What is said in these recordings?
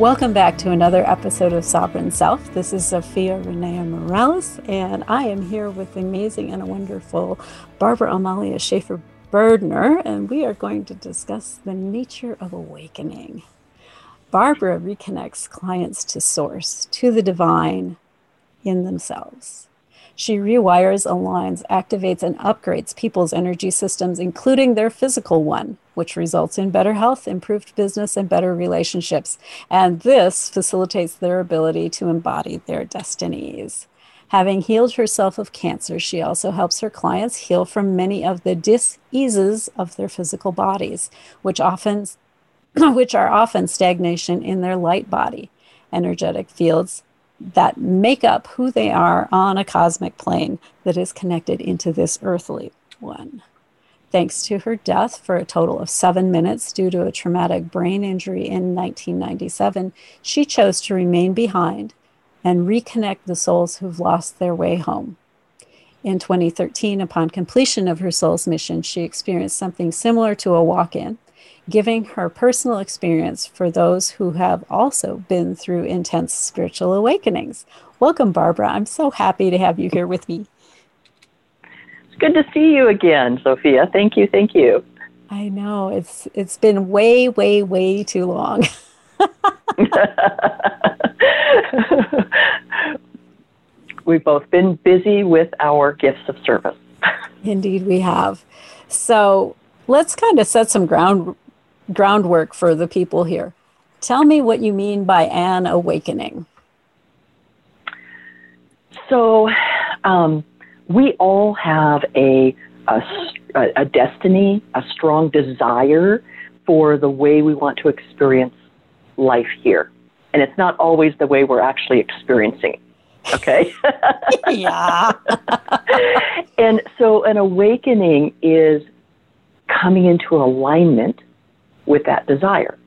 Welcome back to another episode of Sovereign Self. This is Zofia Renea Morales, and I am here with the amazing and wonderful Barbara Amalia Schaefer Berdner, and we are going to discuss the nature of awakening. Barbara reconnects clients to source, to the divine in themselves. She rewires, aligns, activates, and upgrades people's energy systems, including their physical one, which results in better health, improved business, and better relationships. And this facilitates their ability to embody their destinies. Having healed herself of cancer, she also helps her clients heal from many of the diseases of their physical bodies, which often which are often stagnation in their light body, energetic fields, that make up who they are on a cosmic plane that is connected into this earthly one. Thanks to her death for a total of seven minutes due to a traumatic brain injury in 1997, she chose to remain behind and reconnect the souls who've lost their way home. In 2013, upon completion of her soul's mission, she experienced something similar to a walk in giving her personal experience for those who have also been through intense spiritual awakenings. Welcome, Barbara. I'm so happy to have you here with me. Good to see you again, Zofia. Thank you, thank you. I know it's it's been way, way, way too long. We've both been busy with our gifts of service. Indeed, we have. So let's kind of set some ground groundwork for the people here. Tell me what you mean by an awakening. So, um, we all have a, a, a destiny, a strong desire for the way we want to experience life here. And it's not always the way we're actually experiencing it Okay. yeah. and so an awakening is coming into alignment with that desire.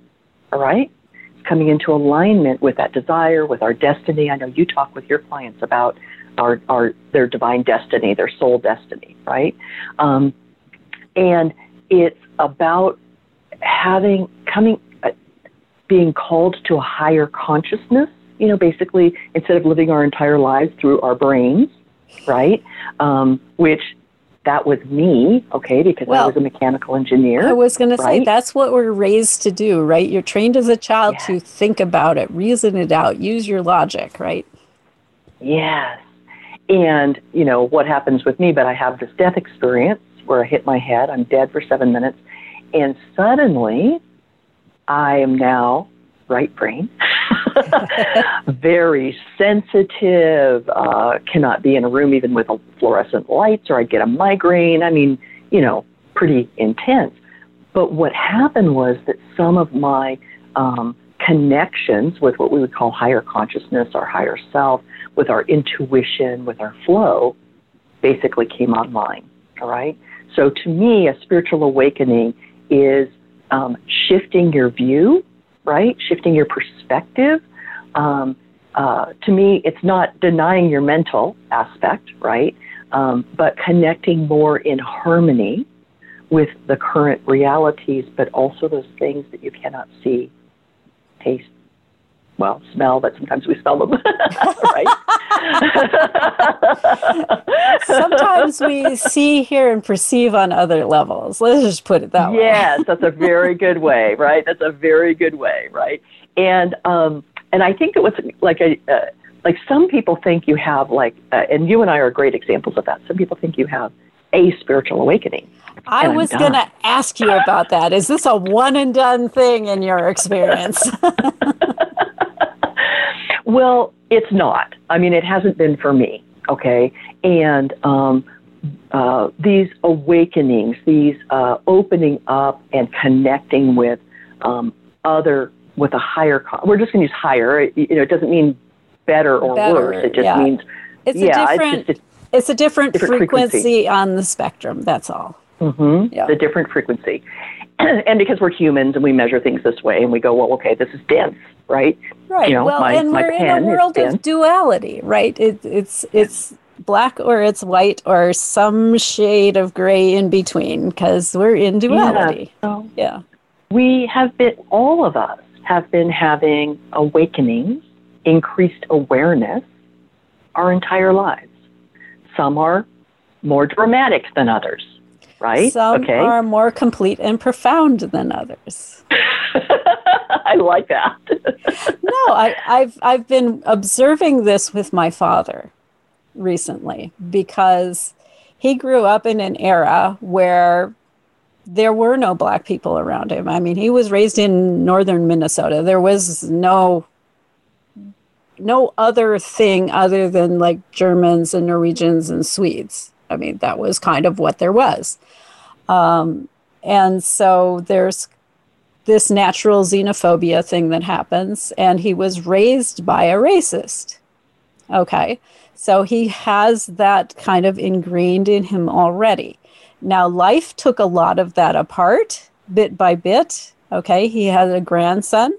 All right? It's coming into alignment with that desire, with our destiny. I know you talk with your clients about our, our their divine destiny, their soul destiny, right? Um, and it's about having coming uh, being called to a higher consciousness you know basically instead of living our entire lives through our brains right um, which that was me, okay, because well, I was a mechanical engineer. I was going right? to say that's what we're raised to do, right? You're trained as a child yes. to think about it, reason it out, use your logic, right? Yes. And, you know, what happens with me, but I have this death experience where I hit my head, I'm dead for seven minutes, and suddenly I am now right brain. very sensitive, uh, cannot be in a room even with fluorescent lights, or I get a migraine. I mean, you know, pretty intense. But what happened was that some of my um, connections with what we would call higher consciousness, our higher self, with our intuition, with our flow, basically came online. All right. So to me, a spiritual awakening is um, shifting your view right? Shifting your perspective. Um, uh, to me, it's not denying your mental aspect, right? Um, but connecting more in harmony with the current realities, but also those things that you cannot see, taste, well, smell, but sometimes we smell them, right? sometimes we see, hear, and perceive on other levels. Let's just put it that way. Yes, that's a very good way, right? That's a very good way, right? And um, and I think that what's like a uh, like some people think you have like, uh, and you and I are great examples of that. Some people think you have a spiritual awakening. I was going to ask you about that. Is this a one and done thing in your experience? Well, it's not. I mean, it hasn't been for me. Okay, and um, uh, these awakenings, these uh, opening up and connecting with um, other, with a higher. We're just going to use higher. You know, it doesn't mean better or better, worse. It just yeah. means it's yeah, a different. It's, just a, it's a different, different frequency, frequency, on the spectrum. That's all. Mm-hmm. Yeah. The different frequency. and because we're humans and we measure things this way and we go, well, okay, this is dense, right? Right. You know, well, my- and my we're in a world of duality, right? It, it's it's black or it's white or some shade of gray in between because we're in duality. So Yeah. we have been, all of us have been having awakenings, increased awareness our entire lives. Some are more dramatic than others, right? Some okay. are more complete and profound than others. I like that. no, I, I've I've been observing this with my father recently because he grew up in an era where there were no black people around him. I mean, he was raised in northern Minnesota. There was no no other thing other than like Germans and Norwegians and Swedes. I mean, that was kind of what there was. Um, and so there's this natural xenophobia thing that happens, and he was raised by a racist. Okay, so he has that kind of ingrained in him already. Now, life took a lot of that apart bit by bit. Okay, he had a grandson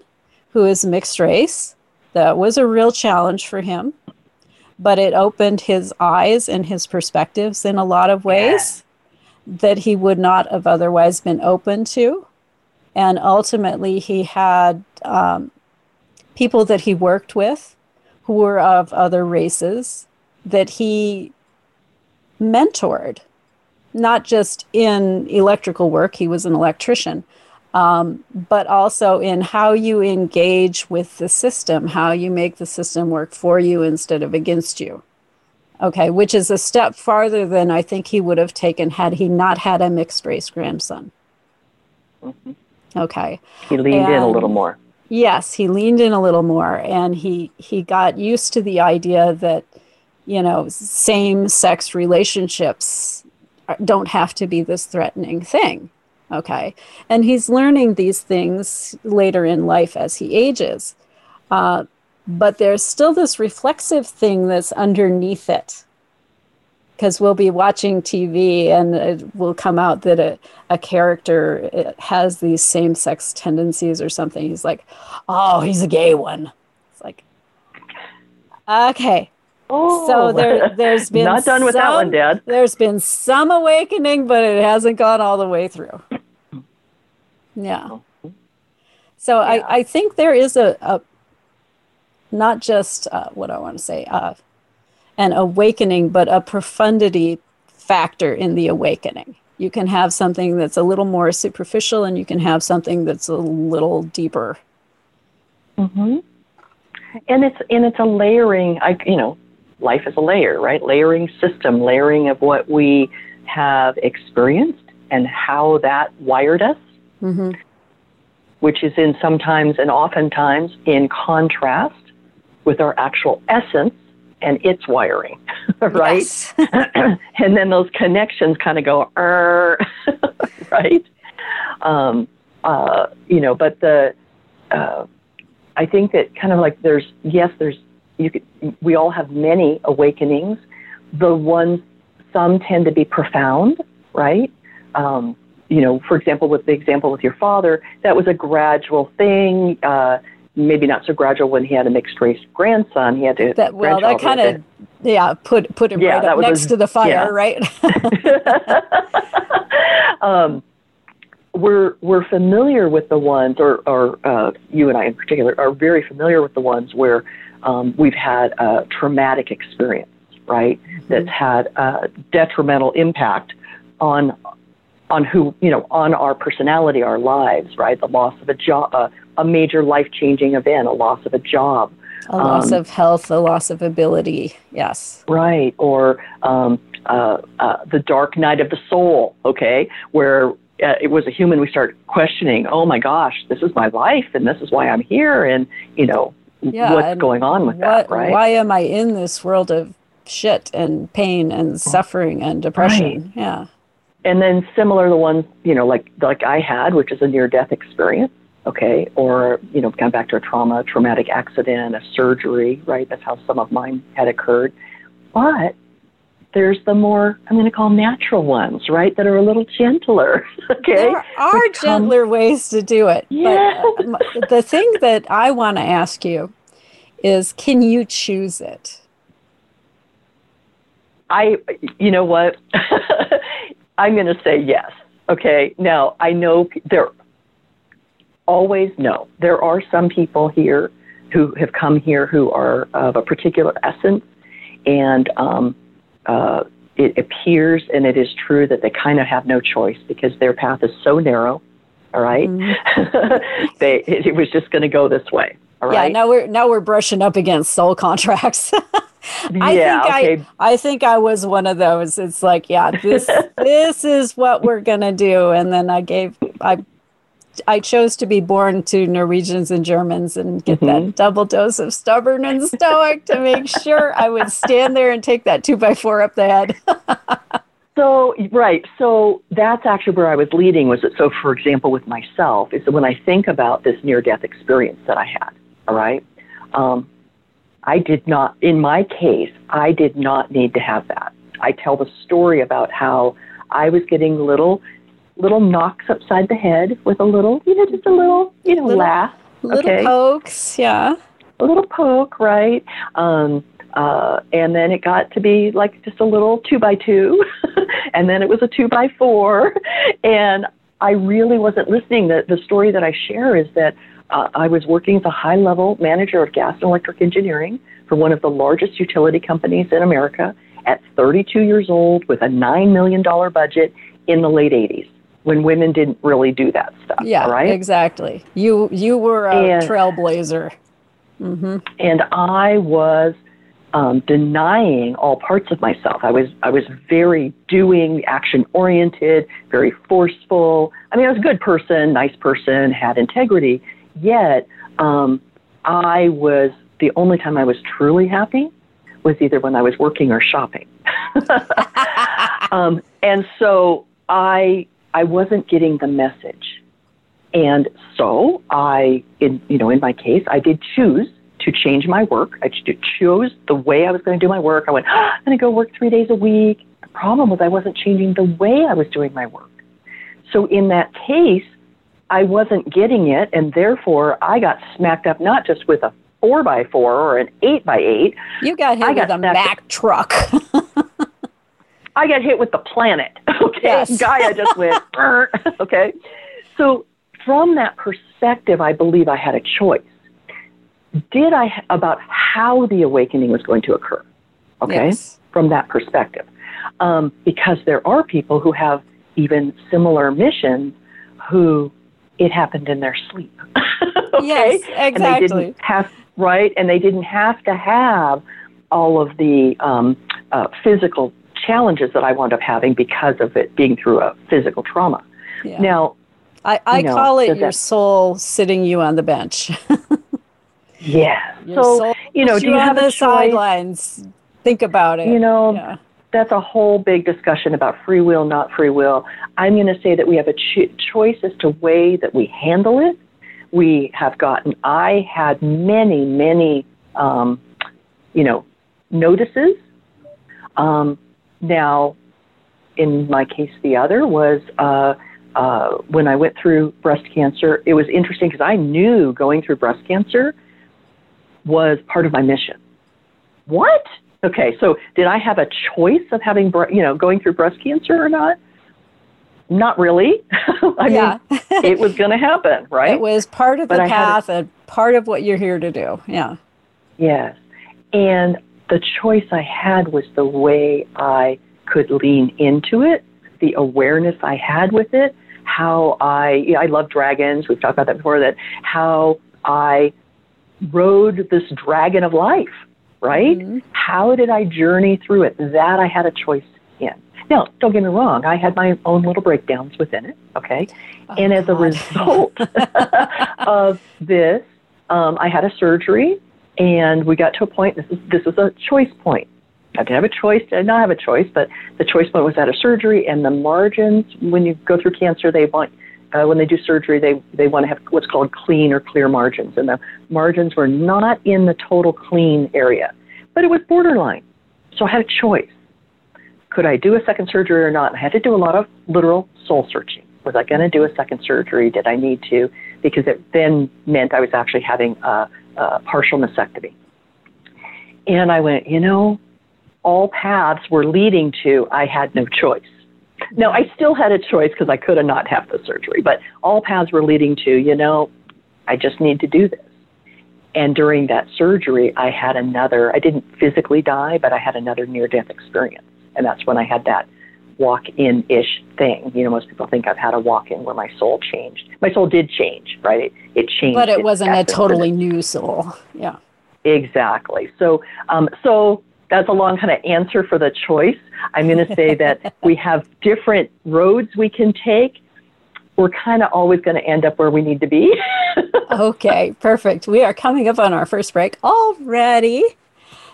who is mixed race. That was a real challenge for him, but it opened his eyes and his perspectives in a lot of ways that he would not have otherwise been open to. And ultimately he had um, people that he worked with who were of other races that he mentored not just in electrical work he was an electrician um, but also in how you engage with the system how you make the system work for you instead of against you okay which is a step farther than i think he would have taken had he not had a mixed race grandson Mhm. okay He leaned in a little more. Yes, he leaned in a little more and he he got used to the idea that you know same-sex relationships don't have to be this threatening thing. Okay. And he's learning these things later in life as he ages. Uh, but there's still this reflexive thing that's underneath it. Because we'll be watching TV and it will come out that a, a character uh, has these same sex tendencies or something. He's like, oh, he's a gay one. It's like, okay. Oh, So there, there's been not done with that one, Dad. There's been some awakening, but it hasn't gone all the way through. Yeah. So Yeah. I, I think there is a, a not just uh, what I want to say, uh, an awakening, but a profundity factor in the awakening. You can have something that's a little more superficial, and you can have something that's a little deeper. hmm And it's and it's a layering. I you know, life is a layer, right? Layering system, layering of what we have experienced and how that wired us, hmm which is in sometimes and oftentimes in contrast with our actual essence and its wiring, right? Yes. and then those connections kind of go, right? Um, uh, you know, but the uh, I think that kind of like there's yes, there's you could we all have many awakenings. The ones some tend to be profound, right? Um, you know, for example, with the example with your father, that was a gradual thing. Uh, maybe not so gradual when he had a mixed race grandson. He had to that well, that kind of yeah, put put him Yeah, right up was a- next to the fire, yeah. right? um, we're we're familiar with the ones, or or uh, you and I in particular are very familiar with the ones where um, we've had a traumatic experience, right? That's had a detrimental impact on on who you know on our personality, our lives, right? The loss of a job, uh, a major life changing event, a loss of a job, a loss Um, of health, a loss of ability. Yes. Right, or um, uh, uh, the dark night of the soul, okay, where uh, it was a human we start questioning, oh my gosh, this is my life and this is why I'm here, and, you know, Yeah, what's going on with what, that, right? Why am I in this world of shit and pain and suffering and depression? Yeah. And then similar the ones, you know, like like I had, which is a near death experience, okay, or you know, of back to a trauma, traumatic accident, a surgery, right? That's how some of mine had occurred. But there's the more I'm going to call natural ones, right? That are a little gentler. okay, there are gentler ways to do it. Yeah. But uh, the thing that I want to ask you is, can you choose it? I, you know what? I'm going to say yes. Okay. Now I know there always no. There are some people here who have come here who are of a particular essence, and um, uh, it appears and it is true that they kind of have no choice because their path is so narrow. All right? mm-hmm. they it, it, was just going to go this way. All right. Yeah. Now we're now we're brushing up against soul contracts. I yeah, think okay. I, I think I was one of those. It's like, yeah, this this is what we're gonna do, and then I gave I I chose to be born to Norwegians and Germans and get mm-hmm. that double dose of stubborn and stoic to make sure I would stand there and take that two by four up the head. so right, so that's actually where I was leading. Was it so? For example, with myself, is that when I think about this near death experience that I had, all right. Um, I did not, in my case, I did not need to have that. I tell the story about how I was getting little little knocks upside the head with a little, you know, just a little, you know, little, laugh. Little okay? pokes, yeah. A little poke, right? Um, uh, and then it got to be like just a little two by two, and then it was a two by four, and I really wasn't listening. The the story that I share is that uh, I was working as a high level manager of gas and electric engineering for one of the largest utility companies in America at 32 years old with a $9 million budget in the late 80s when women didn't really do that stuff. Yeah, right. Exactly. You you were a and, trailblazer. Mm-hmm. And I was um, denying all parts of myself. I was I was very doing, action oriented, very forceful. I mean, I was a good person, nice person, had integrity. Yet, um, I was the only time I was truly happy was either when I was working or shopping. um, and so I I wasn't getting the message. And so I, in, you know, in my case, I did choose to change my work. I chose the way I was going to do my work. I went, oh, I'm going to go work three days a week. The problem was I wasn't changing the way I was doing my work. So in that case, I wasn't getting it, and therefore I got smacked up not just with a four by four or an eight by eight. You got hit I with got a Mack up. truck. I got hit with the planet. Okay, yes. guy, I just went. okay, so from that perspective, I believe I had a choice. Did I about how the awakening was going to occur? Okay, yes. from that perspective, um, because there are people who have even similar missions who it happened in their sleep. okay, yes, exactly. And they didn't have right, and they didn't have to have all of the um, uh, physical challenges that I wound up having because of it being through a physical trauma. Yeah. Now, I, I you know, call it your that, soul sitting you on the bench. yeah. Your so, you know, do you have the sidelines? Think about it. You know, yeah. That's a whole big discussion about free will, not free will. I'm going to say that we have a cho- choice as to way that we handle it. We have gotten, I had many, many, um, you know, notices um, now, in my case, the other was uh, uh, when I went through breast cancer. It was interesting because I knew going through breast cancer was part of my mission. What? Okay, so did I have a choice of having, you know, going through breast cancer or not? Not really. I mean, it was going to happen, right? It was part of the but path and part of what you're here to do. Yeah. Yes. And the choice I had was the way I could lean into it, the awareness I had with it, how I, you know, I love dragons. We've talked about that before, that how I rode this dragon of life, right? Mm-hmm. How did I journey through it? That I had a choice in. Now, don't get me wrong, I had my own little breakdowns within it, okay? Oh, and as God. a result of this, um, I had a surgery and we got to a point, this, is, this was a choice point. I didn't have a choice, I did not have a choice, but the choice point was at a surgery, and the margins, when you go through cancer, they want, uh, when they do surgery, they, they want to have what's called clean or clear margins. And the margins were not in the total clean area, but it was borderline. So I had a choice. could I do a second surgery or not? I had to do a lot of literal soul searching. Was I going to do a second surgery? Did I need to? Because it then meant I was actually having a, a partial mastectomy. And I went, you know, all paths were leading to I had no choice. Now, I still had a choice because I could have not have the surgery, but all paths were leading to, you know, I just need to do this. And during that surgery, I had another, I didn't physically die, but I had another near death experience. And that's when I had that walk in ish thing. You know, most people think I've had a walk in where my soul changed. My soul did change, right? It, it changed. But it wasn't a totally new soul. Yeah. Exactly. So, um, so that's a long kind of answer for the choice. I'm going to say that we have different roads we can take. We're kind of always going to end up where we need to be. okay, perfect. We are coming up on our first break already.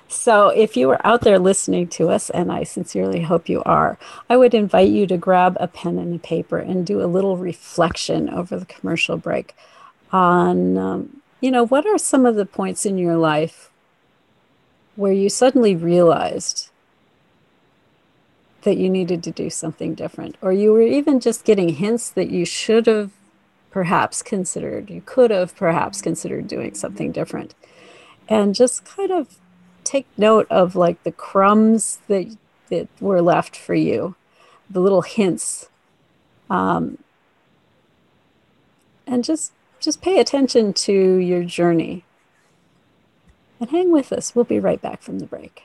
So, if you are out there listening to us, and I sincerely hope you are, I would invite you to grab a pen and a paper and do a little reflection over the commercial break on, um, you know, what are some of the points in your life where you suddenly realized that you needed to do something different, or you were even just getting hints that you should have perhaps considered, you could have perhaps considered doing something different. And just kind of take note of like the crumbs that that were left for you, the little hints, um, and just just pay attention to your journey. And hang with us. We'll be right back from the break.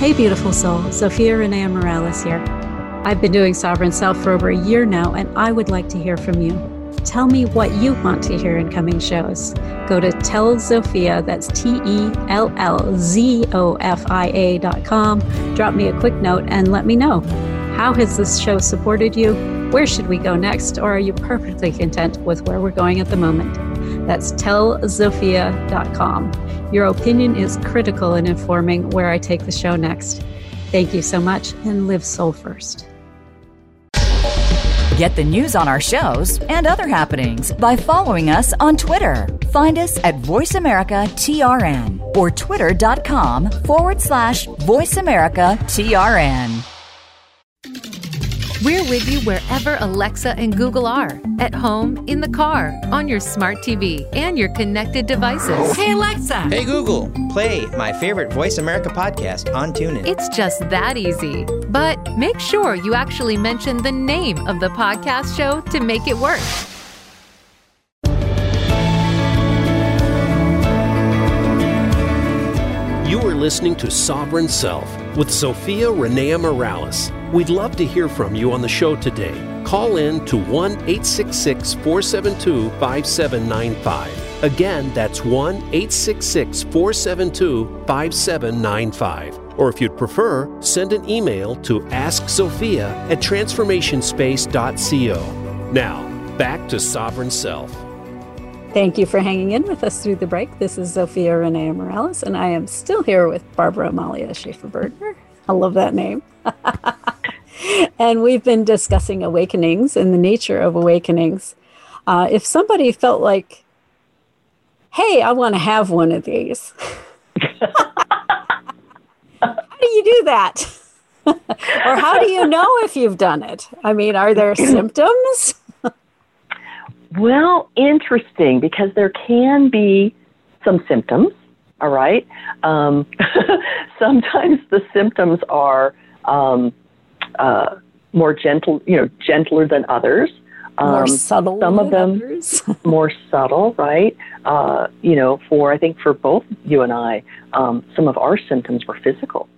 Hey, beautiful soul. Zofia Renea Morales here. I've been doing Sovereign Self for over a year now, and I would like to hear from you. Tell me what you want to hear in coming shows. Go to Tell Zofia, that's T E L L Z O F I A dot com. Drop me a quick note and let me know. How has this show supported you? Where should we go next? Or are you perfectly content with where we're going at the moment? That's tellzofia.com. Your opinion is critical in informing where I take the show next. Thank you so much and live soul first. Get the news on our shows and other happenings by following us on Twitter. Find us at VoiceAmericaTRN or twitter.com forward slash VoiceAmericaTRN. We're with you wherever Alexa and Google are at home, in the car, on your smart TV, and your connected devices. Hey, Alexa. Hey, Google. Play my favorite Voice America podcast on TuneIn. It's just that easy. But make sure you actually mention the name of the podcast show to make it work. You are listening to Sovereign Self with Zofia Renea Morales. We'd love to hear from you on the show today. Call in to 1 866 472 5795. Again, that's 1 866 472 5795. Or if you'd prefer, send an email to asksophia at transformationspace.co. Now, back to Sovereign Self. Thank you for hanging in with us through the break. This is Zofia Renea Morales, and I am still here with Barbara Amalia Schaefer Berdner. I love that name. and we've been discussing awakenings and the nature of awakenings. Uh, if somebody felt like, hey, I want to have one of these, how do you do that? or how do you know if you've done it? I mean, are there symptoms? Well, interesting because there can be some symptoms. All right. Um, sometimes the symptoms are um, uh, more gentle, you know, gentler than others. Um, more subtle. Some of them more subtle, right? Uh, you know, for I think for both you and I, um, some of our symptoms were physical,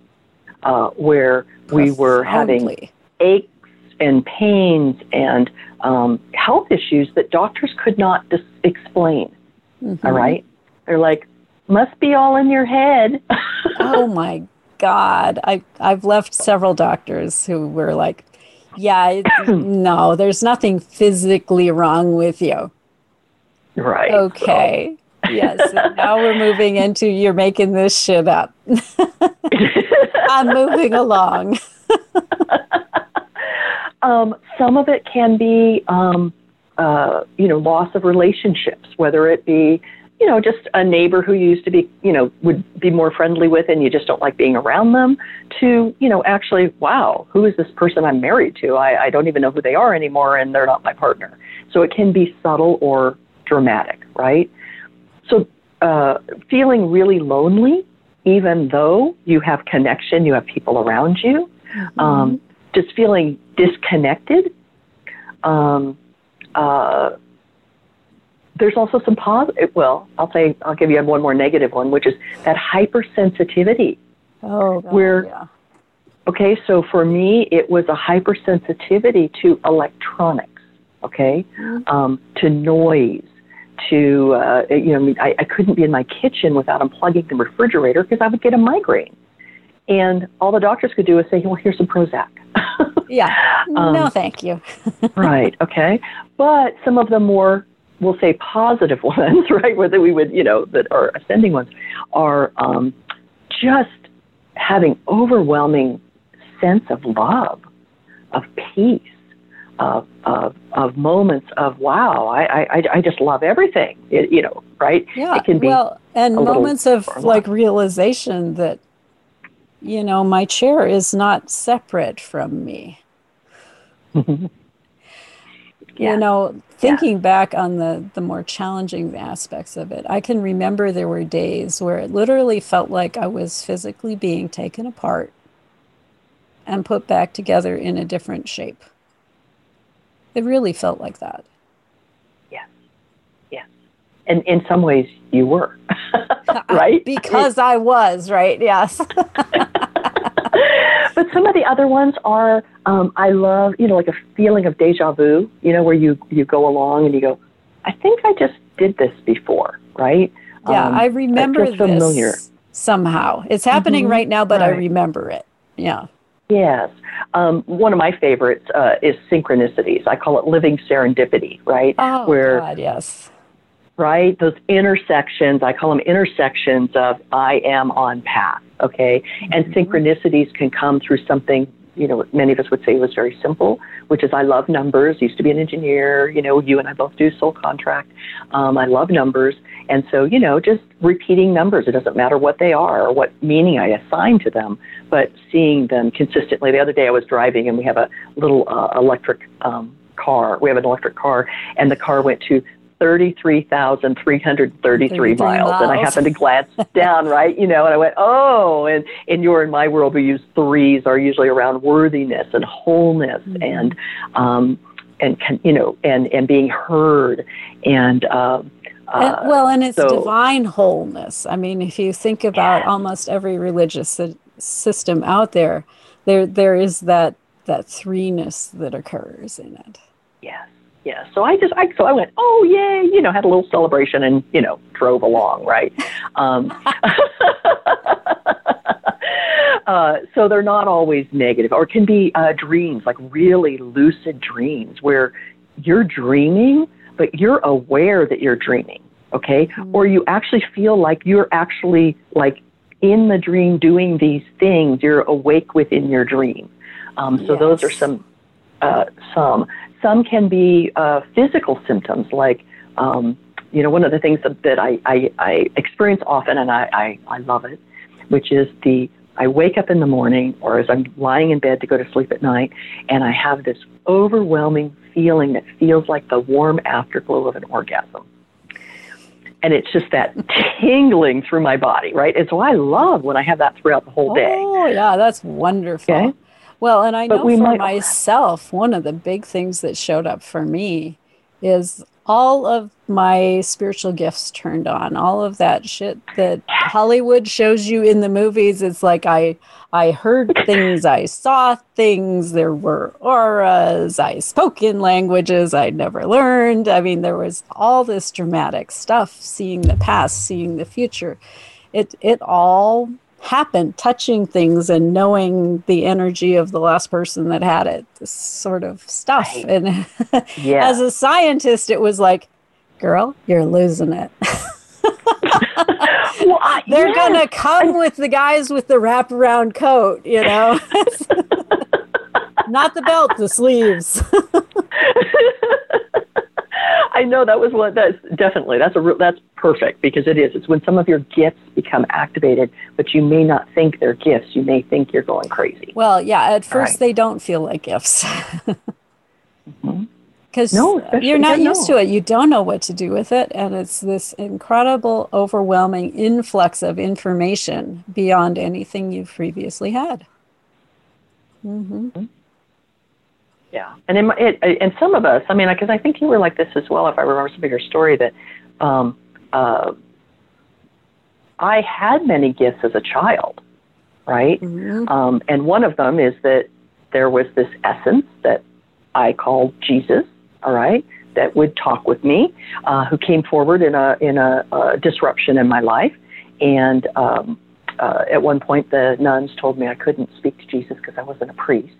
uh, where we were having aches and pains and um, health issues that doctors could not dis- explain. Mhm. All right, they're like, must be all in your head. oh my God. I, I've left several doctors who were like, yeah, no, there's nothing physically wrong with you. right. so- Okay. Yes. now we're moving into you're making this shit up. I'm moving along. um, some of it can be, um, uh, you know, loss of relationships, whether it be, you know, just a neighbor who you used to be, you know, would be more friendly with and you just don't like being around them, to, you know, actually, wow, who is this person I'm married to? I, I don't even know who they are anymore and they're not my partner. So it can be subtle or dramatic, right? So uh, feeling really lonely, even though you have connection, you have people around you, um, just feeling disconnected. Um, uh, there's also some positive. Well, I'll say I'll give you one more negative one, which is that hypersensitivity. Oh, God, We're- yeah. Okay, so for me, it was a hypersensitivity to electronics. Okay, um, to noise, to uh, you know, I, I, I couldn't be in my kitchen without unplugging the refrigerator because I would get a migraine. And all the doctors could do is say, "Well, here's some Prozac." Yeah. Um, no, thank you. right. Okay. But some of the more, we'll say, positive ones, right, whether we would, you know, that are ascending ones, are um, just having overwhelming sense of love, of peace, of of, of moments of wow, I, I I just love everything. It, you know, right? Yeah. It can be well, and moments of or a lot. like realization that, you know, my chair is not separate from me. Yeah. You know, thinking back on the the more challenging aspects of it, I can remember there were days where it literally felt like I was physically being taken apart and put back together in a different shape. It really felt like that. yes, yes. And in some ways, you were, right? Because I was, right? Yes. some of the other ones are um, I love you know like a feeling of deja vu you know where you you go along and you go I think I just did this before right Yeah, Um, I remember feels familiar. somehow. It's happening Mhm, right now, but I remember it. Yeah. yes um, one of my favorites uh, is synchronicities I call it living serendipity right Oh where God, yes. Right? Those intersections, I call them intersections of I am on path, okay? And Mhm. synchronicities can come through something, you know, many of us would say was very simple, which is I love numbers, used to be an engineer, you know, you and I both do soul contract. Um, I love numbers. And so, you know, just repeating numbers, it doesn't matter what they are or what meaning I assign to them, but seeing them consistently. The other day I was driving and we have a little uh, electric um, car. We have an electric car, and the car went to 33,333 33 miles. And I happened to glance down, right? You know, and I went, oh, and, and you're in my world, we use threes are usually around worthiness and wholeness Mhm. and, um, and, con- you know, and, and being heard and, um, uh, And, well, and it's so- divine wholeness. I mean, if you think about Yeah. almost every religious sy- system out there, there there is that that threeness that occurs in it. Yes, yes. So I just, I, so I went, oh yay, you know, had a little celebration and you know drove along, right? Um, uh, so they're not always negative, or can be uh, dreams, like really lucid dreams, where you're dreaming, but you're aware that you're dreaming, okay? Or you actually feel like you're actually like in the dream doing these things. You're awake within your dream. Um, so those are some uh, some. Some can be uh, physical symptoms, like um, you know, one of the things that, that I, I, I experience often, and I, I, I love it, which is the I wake up in the morning, or as I'm lying in bed to go to sleep at night, and I have this overwhelming feeling that feels like the warm afterglow of an orgasm. And it's just that tingling through my body, right? And so I love when I have that throughout the whole day. Oh, yeah, that's wonderful. Okay. Well, and I But know for might- myself, one of the big things that showed up for me is all of my spiritual gifts turned on. All of that shit that Hollywood shows you in the movies. It's like I I heard things, I saw things, there were auras, I spoke in languages I'd never learned. I mean, there was all this dramatic stuff, seeing the past, seeing the future. It it all happened, touching things and knowing the energy of the last person that had it, this sort of stuff. Right. And yeah. as a scientist, it was like, girl, you're losing it. well, They're yes. gonna come with the guys with the wraparound coat, you know. Not the belt, the sleeves. I know that was what that's definitely that's a that's perfect because it is. It's when some of your gifts become activated, but you may not think they're gifts. You may think you're going crazy. Well, yeah. At first, right. they don't feel like gifts. mm-hmm because no, you're not used know. to it. You don't know what to do with it. And it's this incredible, overwhelming influx of information beyond anything you've previously had. Mm-hmm. Yeah. And in my, it, and some of us, I mean, because I think you were like this as well, if I remember some of your story, that um, uh, I had many gifts as a child, right? Mm-hmm. Um, and one of them is that there was this essence that I called Jesus all right, that would talk with me, uh, who came forward in a in a, a disruption in my life, and um, uh, at one point the nuns told me I couldn't speak to Jesus because I wasn't a priest.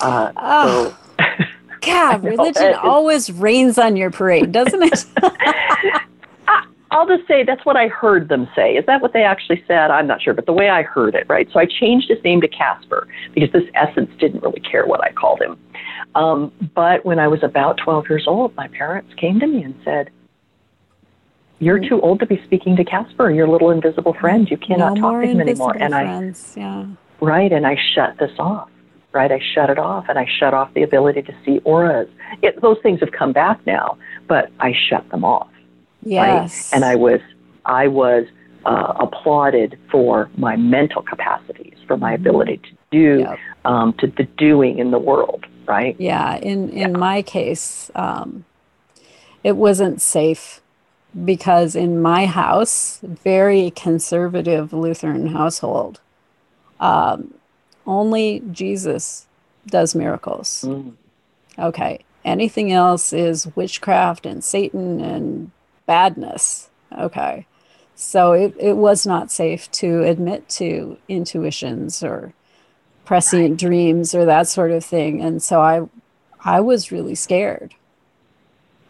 Uh, oh. So, God, religion always rains on your parade, doesn't it? I'll just say that's what I heard them say. Is that what they actually said? I'm not sure, but the way I heard it, right? So I changed his name to Casper because this essence didn't really care what I called him. Um, but when I was about 12 years old, my parents came to me and said, You're too old to be speaking to Casper, your little invisible friend. You cannot no talk to him anymore. And friends. I, yeah. right, and I shut this off. Right, I shut it off, and I shut off the ability to see auras. It, those things have come back now, but I shut them off. Yes. Right? And I was, I was uh, applauded for my mental capacities, for my mm-hmm. ability to do, yep. um, to the doing in the world right? Yeah. In in yeah. my case, um, it wasn't safe because in my house, very conservative Lutheran household, um, only Jesus does miracles. Mm. Okay. Anything else is witchcraft and Satan and badness. Okay. So it, it was not safe to admit to intuitions or prescient dreams or that sort of thing. And so I, I was really scared.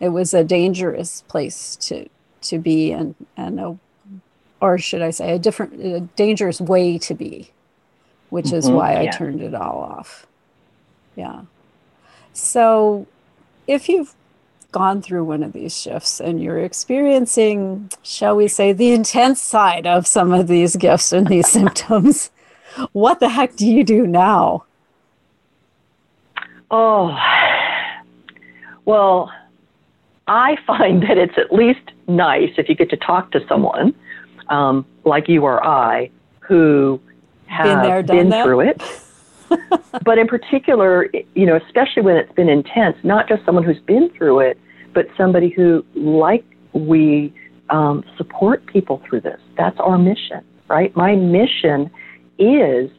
It was a dangerous place to to be, and and a, or should I say, a different, a dangerous way to be, which mm-hmm, is why yeah. I turned it all off. Yeah. So, if you've gone through one of these shifts and you're experiencing, shall we say, the intense side of some of these gifts and these symptoms, what the heck do you do now? Oh, well, I find that it's at least nice if you get to talk to someone um, like you or I who have been, there, been through it. but in particular, you know, especially when it's been intense, not just someone who's been through it, but somebody who, like we, um, support people through this. That's our mission, right? My mission is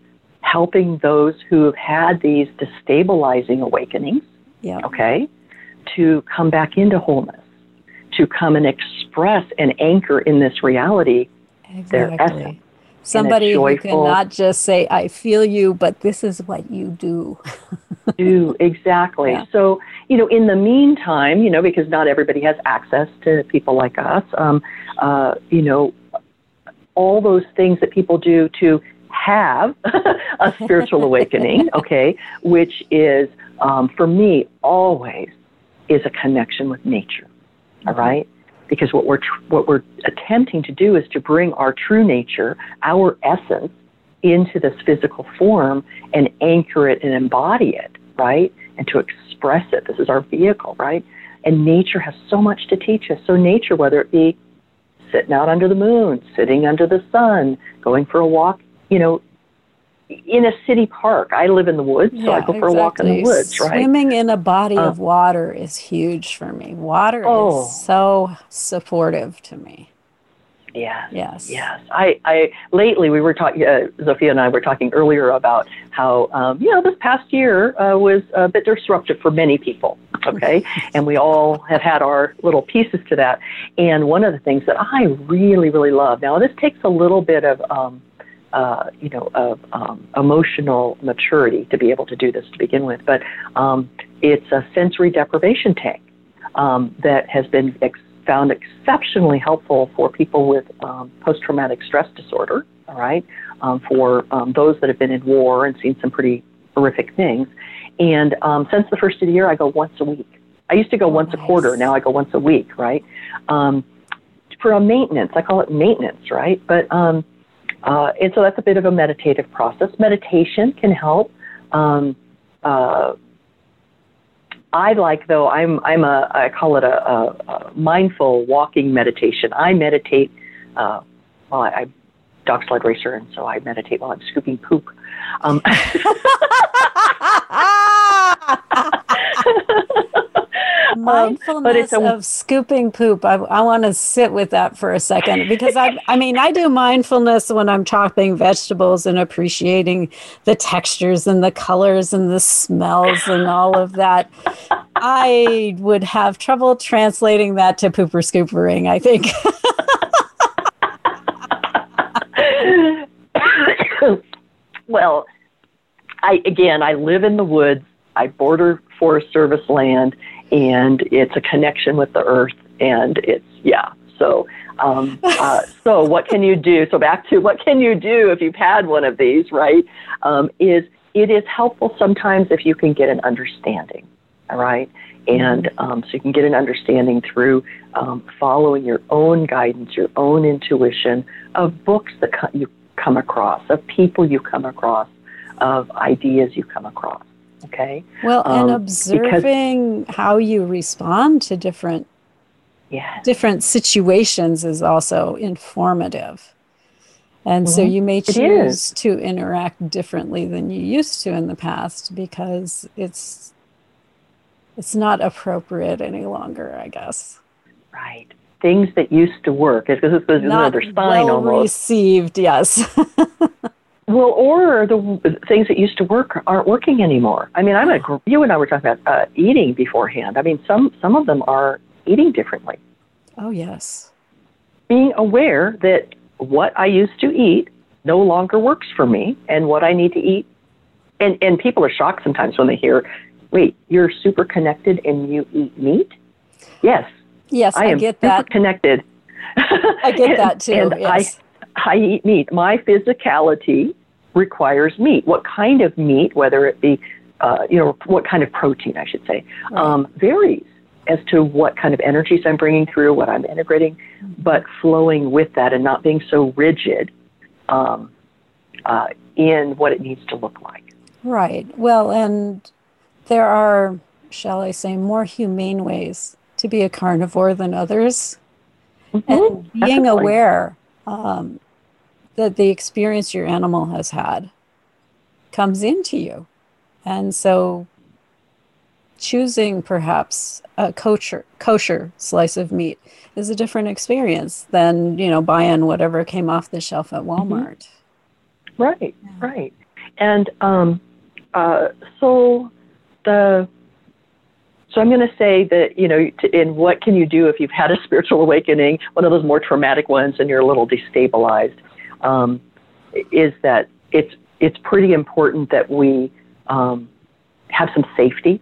helping those who have had these destabilizing awakenings, yeah. okay, to come back into wholeness, to come and express and anchor in this reality exactly. their essence. Somebody who can not just say, I feel you, but this is what you do. do, exactly. Yeah. So, you know, in the meantime, you know, because not everybody has access to people like us, um, uh, you know, all those things that people do to have a spiritual awakening, okay, which is, um, for me, always is a connection with nature, all right? Because what we're, tr- what we're attempting to do is to bring our true nature, our essence, into this physical form and anchor it and embody it, right? And to express it. This is our vehicle, right? And nature has so much to teach us. So, nature, whether it be sitting out under the moon, sitting under the sun, going for a walk you know, in a city park. I live in the woods, so I go for a walk in the woods, right? Swimming in a body of water is huge for me. Water oh. is so supportive to me. Yes. Yes. Yes. I, I lately we were talking. Uh, Zofia and I were talking earlier about how um, you know this past year uh, was a bit disruptive for many people. Okay, and we all have had our little pieces to that. And one of the things that I really, really love now, this takes a little bit of um, uh, you know, of um, emotional maturity to be able to do this to begin with. But um, it's a sensory deprivation tank um, that has been ex- found exceptionally helpful for people with um, post-traumatic stress disorder. All right, um, for um, those that have been in war and seen some pretty horrific things. And since the first of the year, I go once a week. I used to go oh, once nice. a quarter. Now I go once a week. Right. for a maintenance, I call it maintenance. Right, but uh, and so that's a bit of a meditative process. Meditation can help. Um, uh, I like though I'm I'm a I call it a, a, a mindful walking meditation. I meditate. Uh, well, I, I'm dog sled racer, and so I meditate while I'm scooping poop. Um, mindfulness um, a, of scooping poop. I, I want to sit with that for a second because I, I mean, I do mindfulness when I'm chopping vegetables and appreciating the textures and the colors and the smells and all of that. I would have trouble translating that to pooper scoopering, I think. well, I again, I live in the woods. I border Forest Service land, and it's a connection with the earth, and it's yeah. So, um, uh, so what can you do? So back to what can you do if you've had one of these, right? Um, is it is helpful sometimes if you can get an understanding, all right? And um, so you can get an understanding through um, following your own guidance, your own intuition of books that you come across, of people you come across, of ideas you come across. Okay. Well, um, and observing because, how you respond to different yeah. different situations is also informative. And mm-hmm. so you may choose to interact differently than you used to in the past because it's it's not appropriate any longer, I guess. Right. Things that used to work, because it's another spine well almost. received, yes. Well, or the things that used to work aren't working anymore. I mean, I'm a you and I were talking about uh, eating beforehand. I mean, some some of them are eating differently. Oh yes. Being aware that what I used to eat no longer works for me, and what I need to eat, and and people are shocked sometimes when they hear, "Wait, you're super connected and you eat meat?" Yes. Yes, I, I am get that. Connected. I get that too. And yes. I, I eat meat. My physicality requires meat. What kind of meat, whether it be, uh, you know, what kind of protein, I should say, um, varies as to what kind of energies I'm bringing through, what I'm integrating, but flowing with that and not being so rigid um, uh, in what it needs to look like. Right. Well, and there are, shall I say, more humane ways to be a carnivore than others. Mm-hmm. And being aware um, that the experience your animal has had comes into you. And so choosing perhaps a kosher kosher slice of meat is a different experience than, you know, buying whatever came off the shelf at mm-hmm. Walmart. Mm-hmm. Right, yeah. right. And um, uh, so the so I'm going to say that, you know, to, in what can you do if you've had a spiritual awakening, one of those more traumatic ones, and you're a little destabilized, um, is that it's it's pretty important that we um, have some safety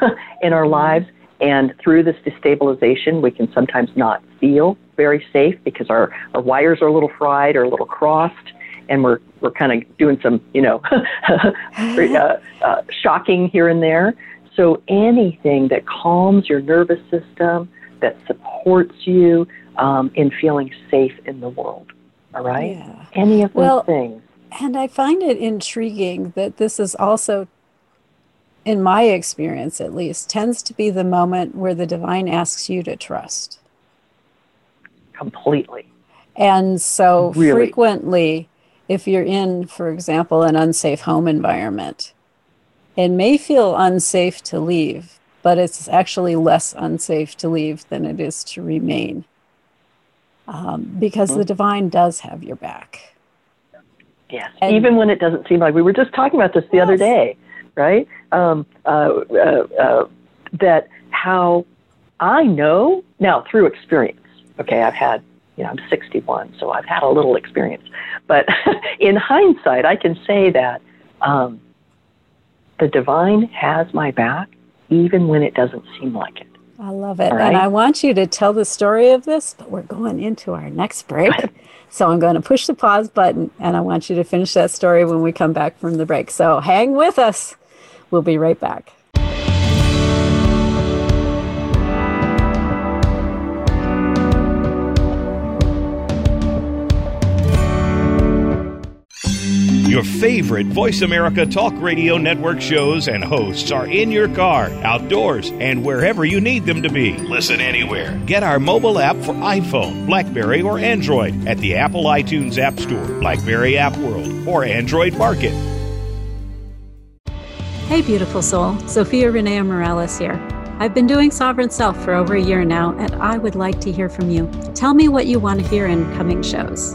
in our lives. And through this destabilization, we can sometimes not feel very safe because our, our wires are a little fried or a little crossed, and we're we're kind of doing some, you know, uh, uh, shocking here and there. So anything that calms your nervous system, that supports you um, in feeling safe in the world. All right? Yeah. Any of those well, things. And I find it intriguing that this is also, in my experience at least, tends to be the moment where the divine asks you to trust. Completely. And so really? frequently, if you're in, for example, an unsafe home environment, it may feel unsafe to leave, but it's actually less unsafe to leave than it is to remain um, because mm-hmm. the divine does have your back. Yes, and, even when it doesn't seem like we were just talking about this the yes. other day, right? Um, uh, uh, uh, that how I know now through experience. Okay, I've had, you know, I'm 61, so I've had a little experience. But in hindsight, I can say that um, the divine has my back, even when it doesn't seem like it. I love it. Right? And I want you to tell the story of this, but we're going into our next break. so I'm going to push the pause button and I want you to finish that story when we come back from the break. So hang with us. We'll be right back. Your favorite Voice America Talk Radio Network shows and hosts are in your car, outdoors, and wherever you need them to be. Listen anywhere. Get our mobile app for iPhone, Blackberry, or Android at the Apple iTunes App Store, Blackberry App World, or Android Market. Hey, beautiful soul. Zofia Renea Morales here. I've been doing Sovereign Self for over a year now, and I would like to hear from you. Tell me what you want to hear in coming shows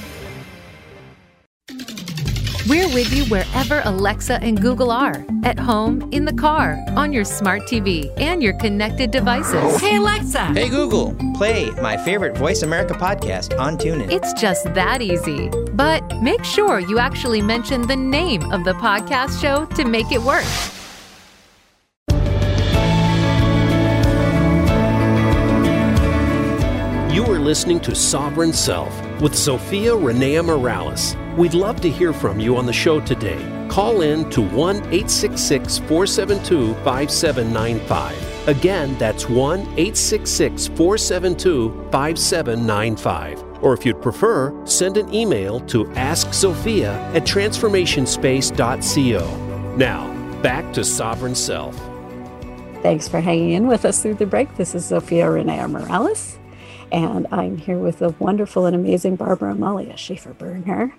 We're with you wherever Alexa and Google are at home, in the car, on your smart TV, and your connected devices. Hey, Alexa. Hey, Google. Play my favorite Voice America podcast on TuneIn. It's just that easy. But make sure you actually mention the name of the podcast show to make it work. You are listening to Sovereign Self with Zofia Renea Morales. We'd love to hear from you on the show today. Call in to 1 866 472 5795. Again, that's 1 866 472 5795. Or if you'd prefer, send an email to askzofia at transformationspace.co. Now, back to Sovereign Self. Thanks for hanging in with us through the break. This is Zofia Renea Morales. And I'm here with the wonderful and amazing Barbara Amalia Schaefer Bernher.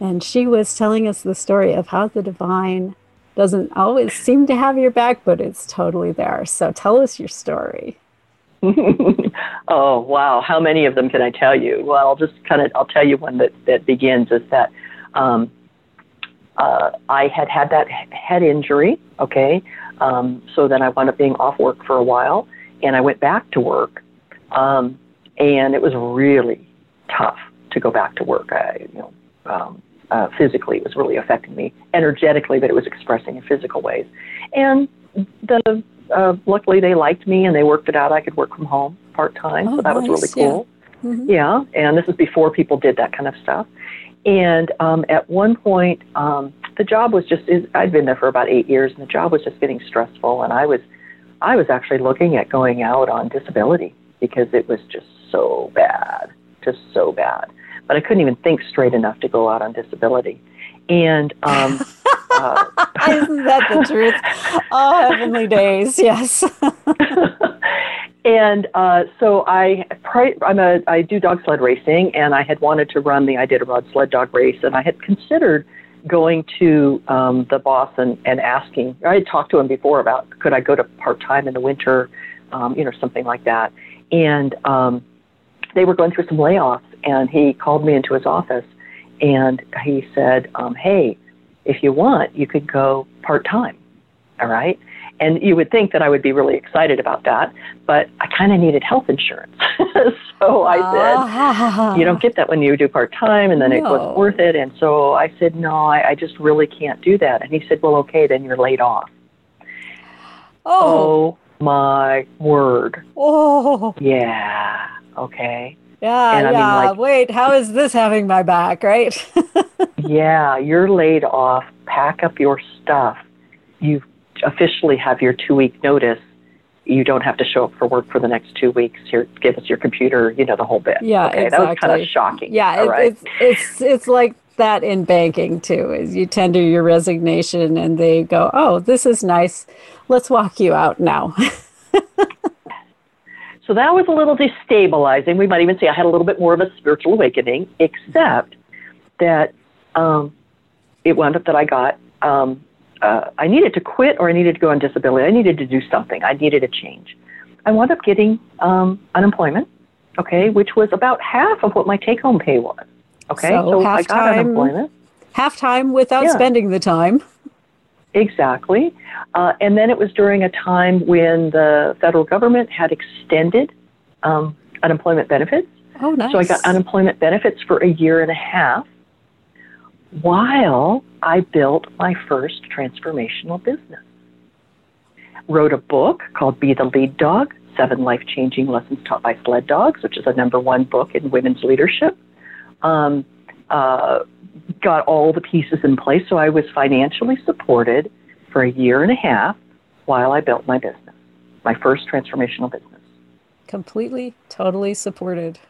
And she was telling us the story of how the divine doesn't always seem to have your back, but it's totally there. So tell us your story. oh wow, how many of them can I tell you? Well, I'll just kind of I'll tell you one that that begins is that um, uh, I had had that head injury. Okay, um, so then I wound up being off work for a while, and I went back to work. Um, and it was really tough to go back to work. I, you know, um, uh, physically, it was really affecting me energetically, but it was expressing in physical ways. And the uh, luckily they liked me and they worked it out. I could work from home part time, oh, so that nice. was really cool. Yeah. Mm-hmm. yeah, and this is before people did that kind of stuff. And um, at one point, um, the job was just I'd been there for about eight years, and the job was just getting stressful, and I was I was actually looking at going out on disability because it was just so bad, just so bad. But I couldn't even think straight enough to go out on disability. And um, uh, isn't that the truth? Oh, heavenly days, yes. and uh, so I, I'm a, I do dog sled racing, and I had wanted to run the Iditarod sled dog race, and I had considered going to um, the boss and, and asking. I had talked to him before about could I go to part time in the winter, um, you know, something like that. And um, they were going through some layoffs, and he called me into his office, and he said, um, "Hey, if you want, you could go part time, all right." And you would think that I would be really excited about that, but I kind of needed health insurance. so I said, you don't get that when you do part time, and then it wasn't worth it. And so I said, no, I, I just really can't do that. And he said, well, okay, then you're laid off. Oh, Oh my word. oh, Yeah. Okay. Yeah, and I mean, yeah. like- Wait, how is this having my back, right? Yeah, you're laid off. Pack up your stuff. You officially have your two week notice. You don't have to show up for work for the next two weeks. Here, give us your computer. You know the whole bit. Yeah, okay, that was kind exactly. of shocking. yeah, it, right. it's it's it's like that in banking too. Is you tender your resignation and they go, "Oh, this is nice. Let's walk you out now." So that was a little destabilizing. We might even say I had a little bit more of a spiritual awakening, except that um, it wound up that I got, um, uh, I needed to quit or I needed to go on disability. I needed to do something. I needed a change. I wound up getting um, unemployment, okay, which was about half of what my take home pay was. Okay, So I half got time- unemployment. Half time without Yeah. spending the time. Exactly. Uh, and then it was during a time when the federal government had extended um, unemployment benefits. Oh, nice. So I got unemployment benefits for a year and a half while I built my first transformational business. Wrote a book called Be the Lead Dog Seven Life Changing Lessons Taught by Sled Dogs, which is a number one book in women's leadership. Um, uh, got all the pieces in place, so I was financially supported for a year and a half while I built my business, my first transformational business. completely, totally supported.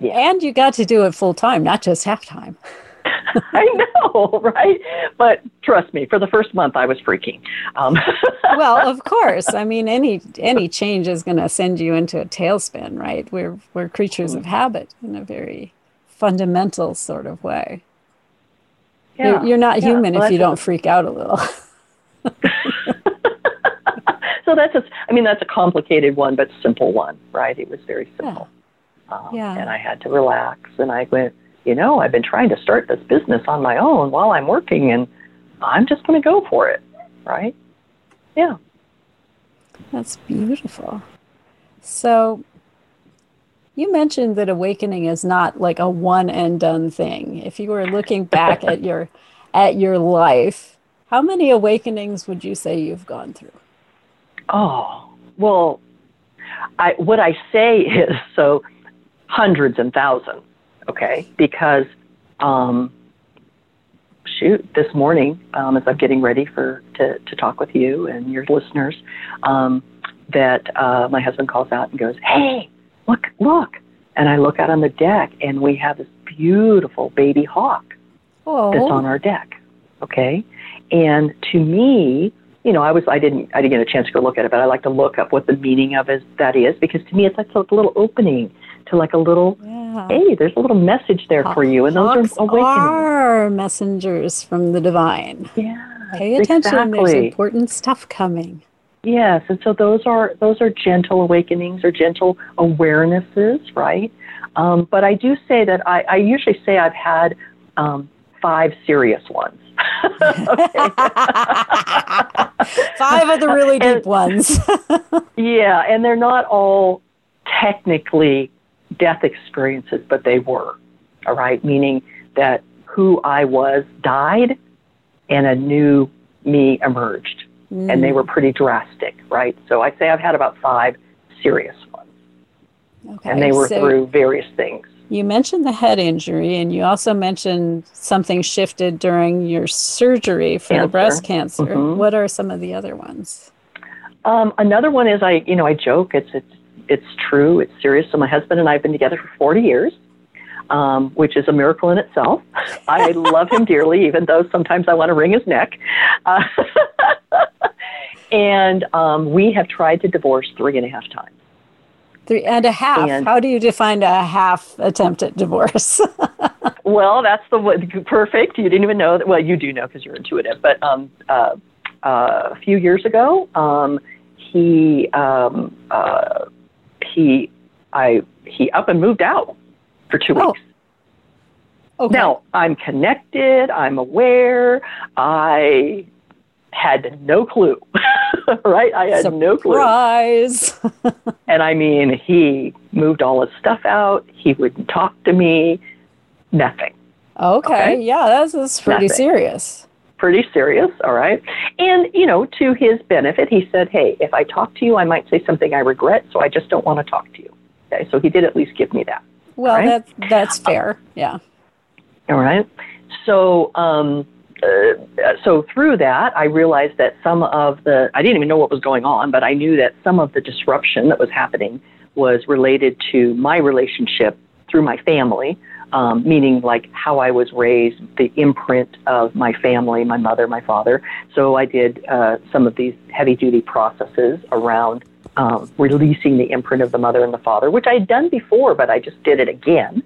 Yeah. And you got to do it full time, not just half time. I know, right? But trust me, for the first month, I was freaking. Um, well, of course. I mean, any any change is going to send you into a tailspin, right? We're we're creatures of habit in a very fundamental sort of way. You're, you're not yeah. human Well, if you don't freak out a little. so that's a, I mean, that's a complicated one, but simple one, right? It was very simple. Um, Yeah. And I had to relax, and I went, you know, I've been trying to start this business on my own while I'm working, and I'm just going to go for it, right? Yeah. That's beautiful. So, you mentioned that awakening is not like a one and done thing. If you were looking back at your at your life, how many awakenings would you say you've gone through? Oh, well, I, what I say is so hundreds and thousands, okay? Because, um, shoot, this morning, um, as I'm getting ready for to, to talk with you and your listeners, um, that uh, my husband calls out and goes, "Hey, look, look!" And I look out on the deck, and we have this beautiful baby hawk that's Oh, on our deck. Okay, and to me, you know, I was I didn't I didn't get a chance to go look at it, but I like to look up what the meaning of it, that is because to me it's like a little opening to like a little yeah. hey, there's a little message there for you, and those Hawks are awakening. are messengers from the divine. Yeah, Pay attention. There's important stuff coming. Yes, and so those are those are gentle awakenings or gentle awarenesses, right? Um, but I do say that I, I usually say I've had um, five serious ones. Okay. Five of the really deep And- ones. Yeah, and they're not all technically death experiences, but they were. All right, meaning that who I was died and a new me emerged. And they were pretty drastic, right? So I'd say I've had about five serious ones. okay, And they were so through various things. You mentioned the head injury, and you also mentioned something shifted during your surgery for the breast cancer. Mhm. What are some of the other ones? Um, another one is I, you know, I joke. It's it's it's true. It's serious. So my husband and I have been together for 40 years, um, which is a miracle in itself. I love him dearly, even though sometimes I want to wring his neck. Uh, and um, we have tried to divorce three and a half times. Three and a half. And- How do you define a half attempt at divorce? Well, that's the perfect. You didn't even know that. Well, you do know because you're intuitive. But um, uh, uh, a few years ago, um, he um, uh, he I he up and moved out for two Oh, weeks. okay. Now I'm connected. I'm aware. I had no clue right? I had no clue. Surprise! And I mean, he moved all his stuff out. He wouldn't talk to me. Nothing. okay, Okay. yeah, that's, that's pretty Nothing. serious. Pretty serious, all right? And, you know, to his benefit, he said, hey, if I talk to you, I might say something I regret, so I just don't want to talk to you. Okay, so he did at least give me that. Well, Right. that's that's fair. Yeah. All right. So, um, uh, so through that, I realized that some of the I didn't even know what was going on, but I knew that some of the disruption that was happening was related to my relationship through my family, um, meaning like how I was raised, the imprint of my family, my mother, my father. So I did uh, some of these heavy duty processes around um, releasing the imprint of the mother and the father, which I had done before, but I just did it again.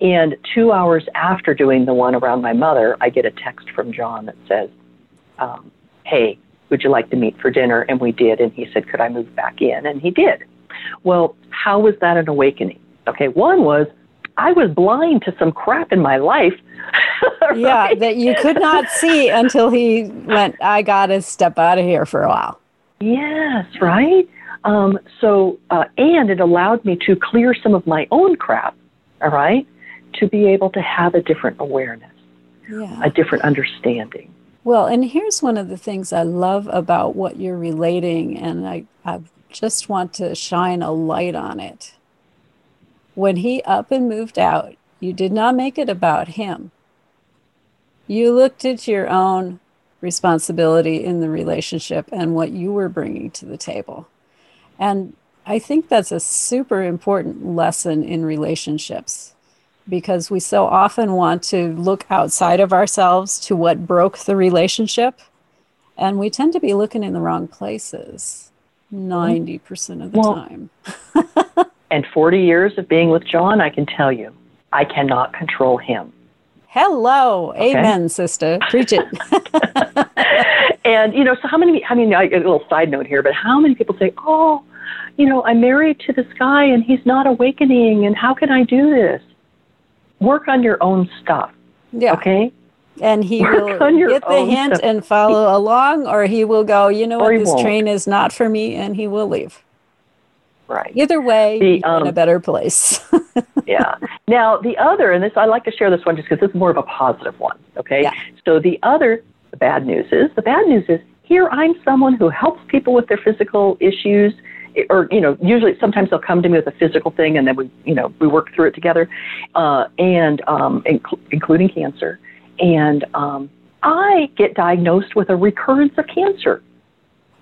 And two hours after doing the one around my mother, I get a text from John that says, um, Hey, would you like to meet for dinner? And we did. And he said, Could I move back in? And he did. Well, how was that an awakening? Okay, one was I was blind to some crap in my life. Yeah, that you could not see until he went, I got to step out of here for a while. Yes, right? Um, so, uh, and it allowed me to clear some of my own crap, all right, to be able to have a different awareness, Yeah. a different understanding. Well, and here's one of the things I love about what you're relating, and I, I just want to shine a light on it. When he up and moved out, you did not make it about him. You looked at your own responsibility in the relationship and what you were bringing to the table. And I think that's a super important lesson in relationships because we so often want to look outside of ourselves to what broke the relationship. And we tend to be looking in the wrong places 90% of the Well- time. And 40 years of being with John, I can tell you, I cannot control him. Hello. Amen, sister. Preach it. and you know, so how many? I mean, I, a little side note here, but how many people say, "Oh, you know, I'm married to this guy and he's not awakening, and how can I do this?" Work on your own stuff, yeah. okay? And he Work will get the hint stuff. and follow along, or he will go, you know Or what, this won't. train is not for me, and he will leave. Right. Either way, The, you're in a um, better place. yeah. Now the other, and this I like to share this one just because this is more of a positive one. Okay. Yeah. So the other, the bad news is the bad news is here I'm someone who helps people with their physical issues, or you know, usually sometimes they'll come to me with a physical thing, and then we you know we work through it together, uh, and um, inc- including cancer, and um, I get diagnosed with a recurrence of cancer.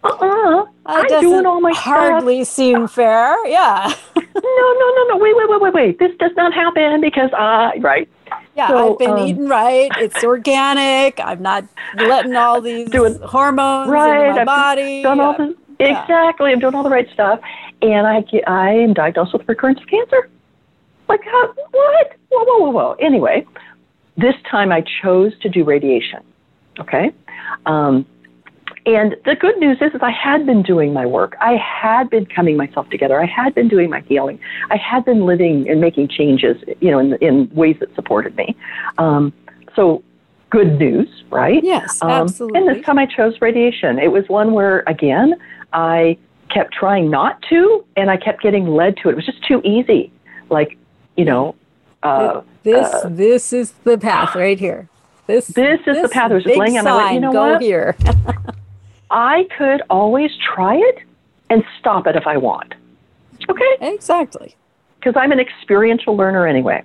Uh-uh. That I'm doing all my stuff. hardly seem fair. Yeah. No, no, no, no. Wait, wait, wait, wait, wait. This does not happen because I right. Yeah, So, I've been um, eating right. It's organic. I'm not letting all these Doing- hormones Right, into my I've body. done all Yeah. the Yeah. exactly. I'm doing all the right stuff, and I get, I am diagnosed with recurrence of cancer. Like how, what? Whoa, whoa, whoa, whoa. Anyway, this time I chose to do radiation. Okay, um, and the good news is, is I had been doing my work. I had been coming myself together. I had been doing my healing. I had been living and making changes, you know, in in ways that supported me. Um, so, good news, right? Yes, Um, absolutely. And this time I chose radiation. It was one where, again, I kept trying not to, and I kept getting led to it. It was just too easy. Like, you know, uh, this uh, this is the path right here. This This is the path. I was just laying on. I went, you know go what? here. I could always try it and stop it if I want. Okay? exactly. Because I'm an experiential learner anyway.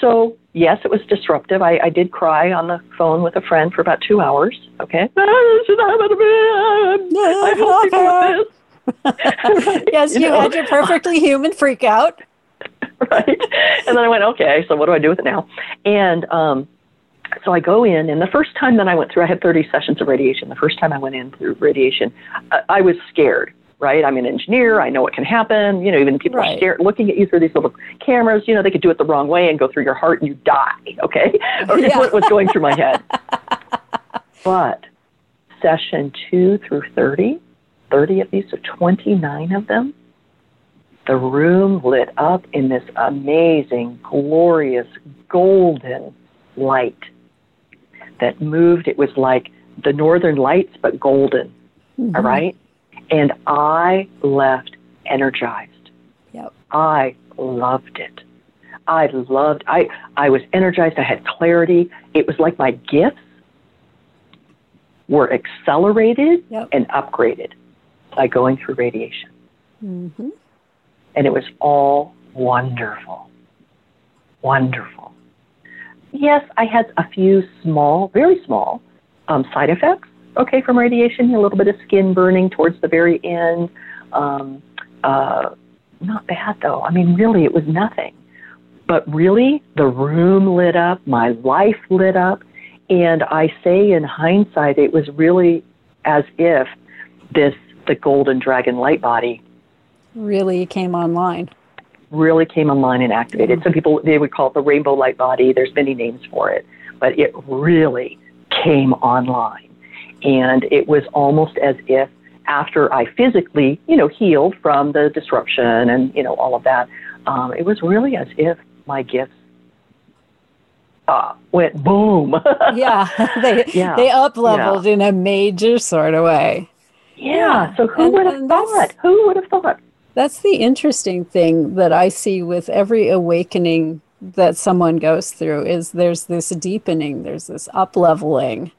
So, yes, it was disruptive. I, I did cry on the phone with a friend for about two hours. Okay? This should happen to me. I people with this. Right? Yes, you, know? had your perfectly human freak out. right? And then I went, okay, so what do I do with it now? And um, so I go in, and the first time that I went through, I had 30 sessions of radiation. The first time I went in through radiation, I, I was scared. Right, I'm an engineer. I know what can happen. You know, even people are scared, looking at you through these little cameras. You know, they could do it the wrong way and go through your heart and you die. Okay, or Yeah. what was going through my head. but session two through 30, 30 of these, so 29 of them, the room lit up in this amazing, glorious, golden light that moved. It was like the northern lights, but golden. Mm-hmm. All right. And I left energized. Yep. I loved it. I loved I I was energized, I had clarity. It was like my gifts were accelerated yep. and upgraded by going through radiation. Mm-hmm. And it was all wonderful. Wonderful. Yes, I had a few small, very small um, side effects, okay, from radiation, a little bit of skin burning towards the very end. Um, uh, not bad though. I mean, really, it was nothing. But really, the room lit up, my life lit up, and I say in hindsight, it was really as if this, the golden dragon light body, really came online. Really came online and activated. Some people, they would call it the rainbow light body. There's many names for it, but it really came online. And it was almost as if after I physically, you know, healed from the disruption and, you know, all of that, um, it was really as if my gifts uh, went boom. yeah, they yeah. they up leveled yeah. in a major sort of way. Yeah. yeah. So who would have thought? Who would have thought? That's the interesting thing that I see with every awakening that someone goes through is there's this deepening, there's this up leveling,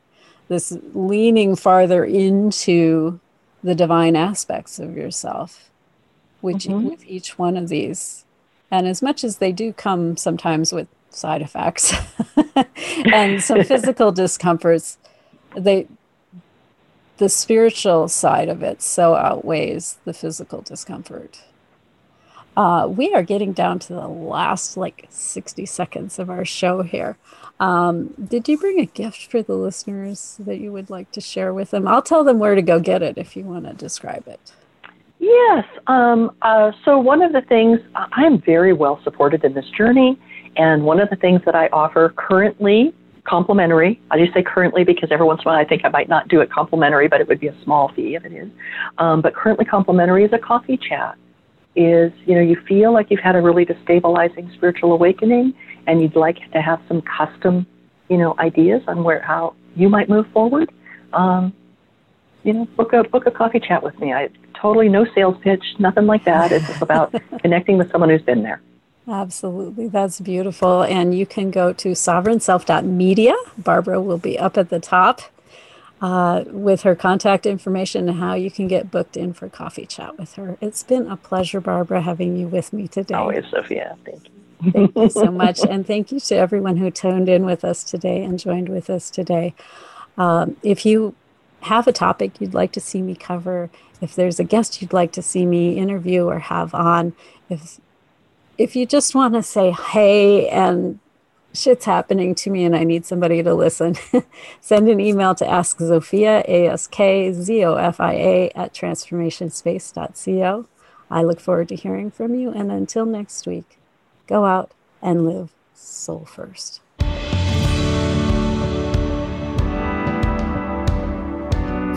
this leaning farther into the divine aspects of yourself, which mm-hmm. with each one of these. And as much as they do come sometimes with side effects and some physical discomforts, they the spiritual side of it so outweighs the physical discomfort. Uh, we are getting down to the last like 60 seconds of our show here. Um, did you bring a gift for the listeners that you would like to share with them? I'll tell them where to go get it if you want to describe it. Yes. Um, uh, so, one of the things, I am very well supported in this journey. And one of the things that I offer currently, complimentary, I just say currently because every once in a while I think I might not do it complimentary, but it would be a small fee if it is. Um, but currently, complimentary is a coffee chat is, you know, you feel like you've had a really destabilizing spiritual awakening and you'd like to have some custom, you know, ideas on where, how you might move forward, um, you know, book a, book a coffee chat with me. I totally no sales pitch, nothing like that. It's just about connecting with someone who's been there. Absolutely. That's beautiful. And you can go to sovereignself.media. Barbara will be up at the top uh, with her contact information and how you can get booked in for coffee chat with her. It's been a pleasure, Barbara, having you with me today. Always, Zofia. Thank you. thank you so much. And thank you to everyone who tuned in with us today and joined with us today. Um, if you have a topic you'd like to see me cover, if there's a guest you'd like to see me interview or have on, if if you just want to say hey and shit's happening to me and I need somebody to listen, send an email to Ask Zofia, A-S-K-Z-O-F-I-A at transformationspace.co. I look forward to hearing from you. And until next week, go out and live soul first.